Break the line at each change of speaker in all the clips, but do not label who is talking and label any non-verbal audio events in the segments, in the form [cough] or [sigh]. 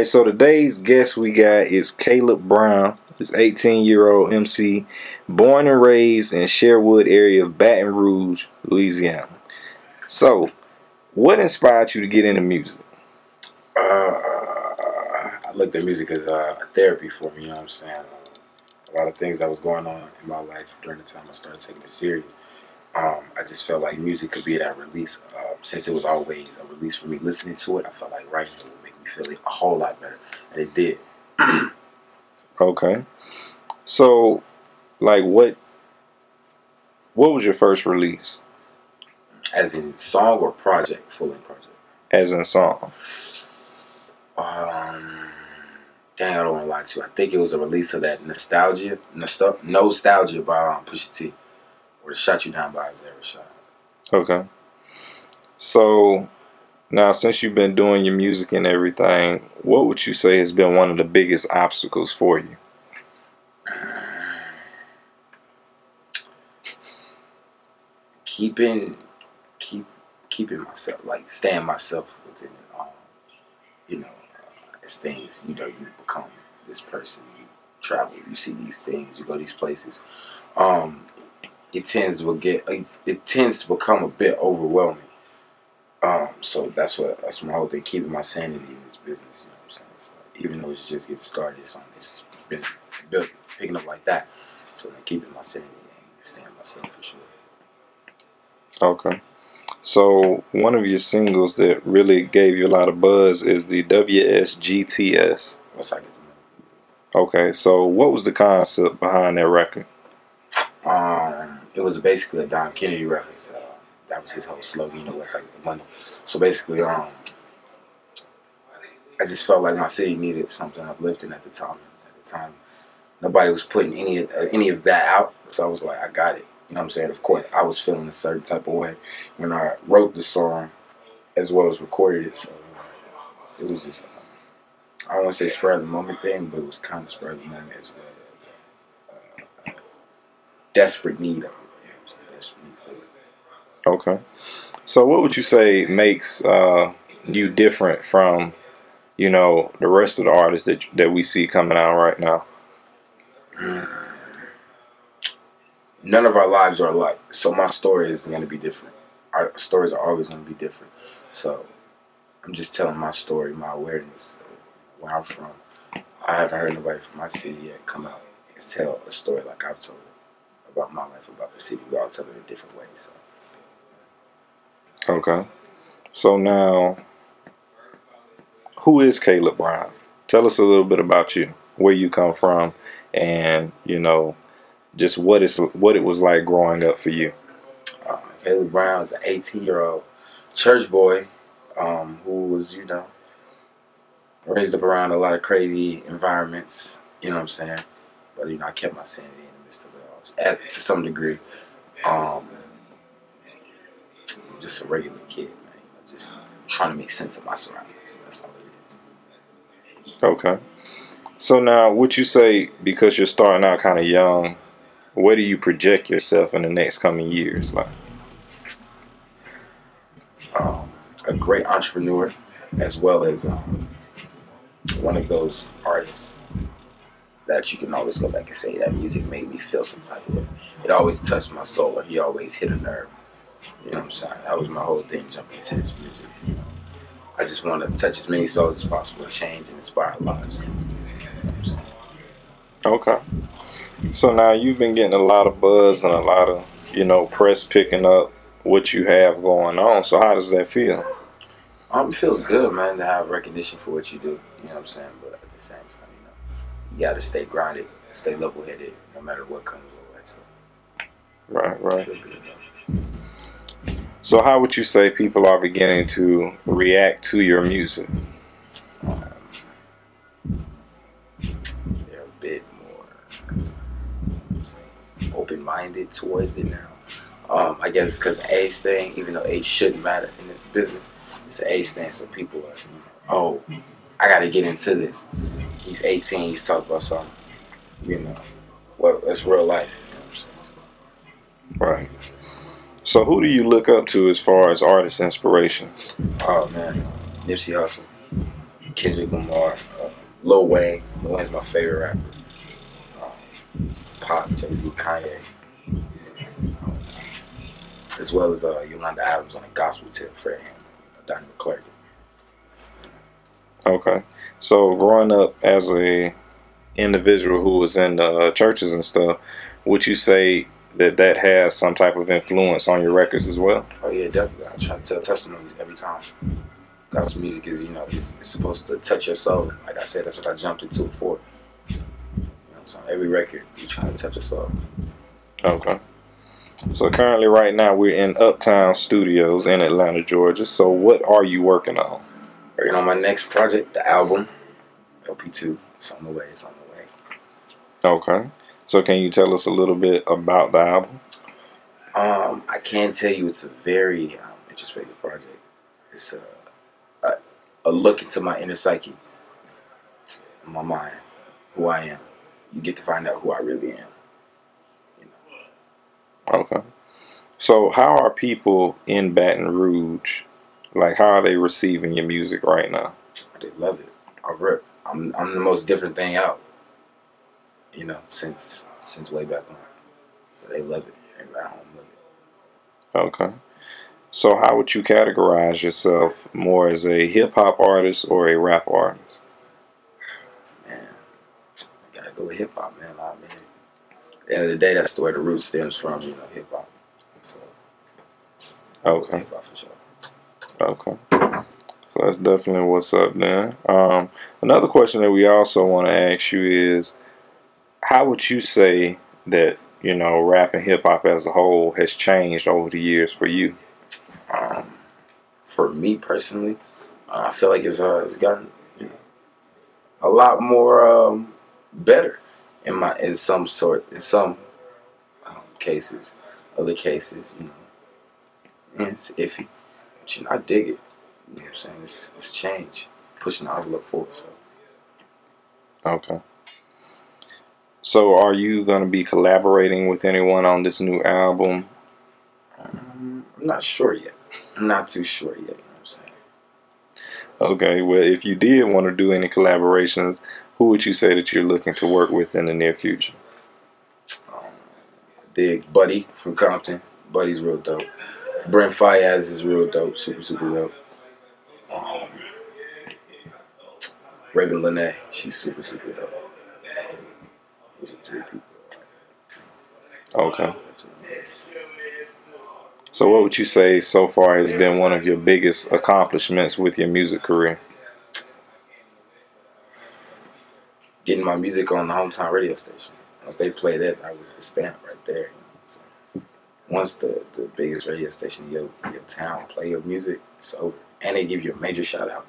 right, so today's guest we got is Caleb Brown. He's 18 year old MC, born and raised in Sherwood area of Baton Rouge, Louisiana. So, what inspired you to get into music?
Uh, I looked at music as uh, a therapy for me. You know what I'm saying? a lot of things that was going on in my life during the time I started taking it serious. Um, I just felt like music could be that release. Uh, since it was always a release for me, listening to it, I felt like writing it would make me feel a whole lot better, and it did.
okay, so like what? What was your first release?
As in song or project, full length project.
As in song.
Um, dang, I don't want to lie to you. I think it was a release of that Nosetalgia, Nosetalgia, Nosetalgia by um, Pusha T, or "Shot You Down" by Isaiah Rashad.
Okay. So now, since you've been doing your music and everything, what would you say has been one of the biggest obstacles for you?
Keeping, keep, keeping myself like staying myself within it. Um, you know, as things, you know, you become this person. You travel, you see these things, you go these places. Um, it tends to get, it tends to become a bit overwhelming. Um, so that's what that's my whole thing, keeping my sanity in this business. You know what I'm saying? So even though it's just getting started, it's, on, it's been built, picking up like that. So I'm keeping my sanity and staying myself for sure.
Okay. So one of your singles that really gave you a lot of buzz is the WSGTS.
What's I get
Okay, so what was the concept behind that record?
Um, it was basically a Don Kennedy reference. Uh, that was his whole slogan, you know, what's like the money. So basically, um, I just felt like my city needed something uplifting at the time. At the time, nobody was putting any of, uh, any of that out, so I was like, I got it. You know what I'm saying? Of course, I was feeling a certain type of way when I wrote the song, as well as recorded it. So it was just, I don't want to say spur of the moment thing, but it was kind of spur of the moment as well as uh, desperate need of it. You know desperate need for it.
Okay. So, what would you say makes uh, you different from, you know, the rest of the artists that that we see coming out right now?
None of our lives are alike. So my story is going to be different. Our stories are always going to be different. So I'm just telling my story, my awareness, where I'm from. I haven't heard nobody from my city yet come out and tell a story like I've told about my life, about the city. We all tell it in different ways.
So. Okay. So now, who is Caleb Brown? Tell us a little bit about you, where you come from, and you know just what it's what it was like growing up for you.
Uh, Caleb Brown is an 18 year old church boy um, who was, you know, raised up around a lot of crazy environments. You know what I'm saying? But you know, I kept my sanity in the midst of it all, to some degree. Um, I'm just a regular kid, man. Just trying to make sense of my surroundings. That's all it is.
Okay. So now, would you say because you're starting out kind of young, where do you project yourself in the next coming years? Like,
um, a great entrepreneur, as well as um, one of those artists that you can always go back and say that music made me feel some type of way. It always touched my soul, or he always hit a nerve. You know what I'm saying? That was my whole thing jumping into this music. You know? I just want to touch as many souls as possible, change and inspire lives. You know
okay. So now you've been getting a lot of buzz and a lot of, you know, press picking up what you have going on. So how does that feel?
Um, it feels good, man, to have recognition for what you do. You know what I'm saying? But at the same time, you know, you got to stay grounded, stay level headed, no matter what comes your way. So.
Right, right. So how would you say people are beginning to react to your music? Um, they're a bit more
open minded towards it now. Um, I guess it's because age thing, even though age shouldn't matter in this business. It's an age thing, so people are, oh, I got to get into this. He's 18, he's talking about something, you know, well, it's real life. You
know right. So, who do you look up to as far as artist inspiration?
Oh, man. Nipsey Hussle, Kendrick Lamar, Lil Wayne. Lil Wayne's my favorite rapper. Um, Pop, Jay Z, Kanye. Um, as well as uh, Yolanda Adams on the gospel tip, Fred Hammond, Donnie McClurkin.
Okay. So growing up as a individual who was in uh, churches and stuff, would you say that that has some type of influence on your records as well?
Oh yeah, definitely. I try to tell testimonies every time. Gospel music is, you know, it's, it's supposed to touch your soul. Like I said, that's what I jumped into it for. You know, so every record, you're trying to touch your soul.
Okay. So currently, right now, we're in Uptown Studios in Atlanta, Georgia. So what are you working on?
Working on my next project, the album, LP2. It's on the way. It's on the way.
Okay. So can you tell us a little bit about the album?
Um, I can tell you it's a very um, introspective project. It's a, a a look into my inner psyche, my mind, who I am. You get to find out who I really am. You know.
Okay. So how are people in Baton Rouge? Like, how are they receiving your music right now?
They love it. I rip. I'm I'm the most different thing out. You know, since since way back when. So they love it. Everybody at home love it.
Okay. So how would you categorize yourself more as a hip hop artist or a rap artist?
Man, I gotta go with hip hop, man. I mean, at the end of the day, that's where the root stems from. You know, hip hop. So
Okay.
hip hop for sure.
Okay. So that's definitely what's up then. Um, another question that we also want to ask you is how would you say that, you know, rap and hip hop as a whole has changed over the years for you?
Um, for me personally, uh, I feel like it's uh, it's gotten you know, a lot more um, better in my in some sort in some um, cases. Other cases, you know, it's iffy. But you know, I dig it. You know what I'm saying? It's it's change, pushing the envelope forward. So
Okay. So are you going to be collaborating with anyone on this new album?
um, I'm not sure yet. I'm not too sure yet. You know what I'm saying?
Okay, well, if you did want to do any collaborations, who would you say that you're looking to work with in the near future?
Um, dig Buddy from Compton. Buddy's real dope. Brent Faiyaz is real dope. Super, super dope. Um, Ravyn Lenae, she's super, super dope. Three people.
Okay. So what would you say so far has been one of your biggest accomplishments with your music career?
Getting my music on the hometown radio station. Once they play that, that was the stamp right there. So once the, the biggest radio station in your, your town play your music, it's over. And they give you a major shout out.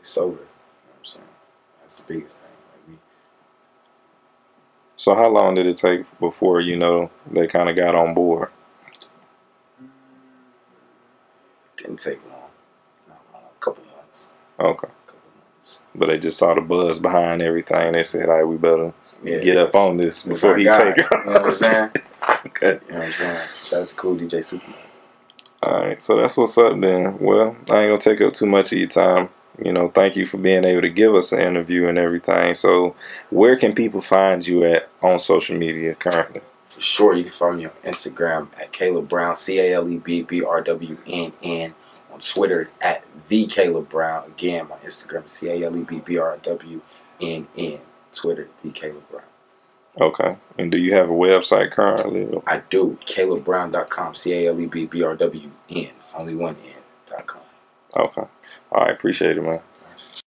It's over. You know what I'm saying? That's the biggest thing.
So how long did it take before you know they kind of got on board?
Didn't take long. Not long. A couple months.
Okay,
couple months.
but they just saw the buzz behind everything. They said, "All right, we better
Yeah,
get up on this before he
guy.
take
You know what I'm saying? [laughs]
okay.
You know what I'm saying? Shout out to Cool DJ Super.
All right, so that's what's up then. Well, I ain't gonna take up too much of your time. You know, thank you for being able to give us an interview and everything. So, where can people find you at on social media currently?
For sure, you can find me on Instagram at Caleb Brown, C A L E B B R W N N. On Twitter at the Caleb Brown. Again, my Instagram is C A L E B B R W N N. Twitter, the Caleb Brown.
Okay, and do you have a website currently?
I do. CalebBrown.com. C A L E B B R W N. Only one N. Dot com.
Okay, right, appreciate it, man.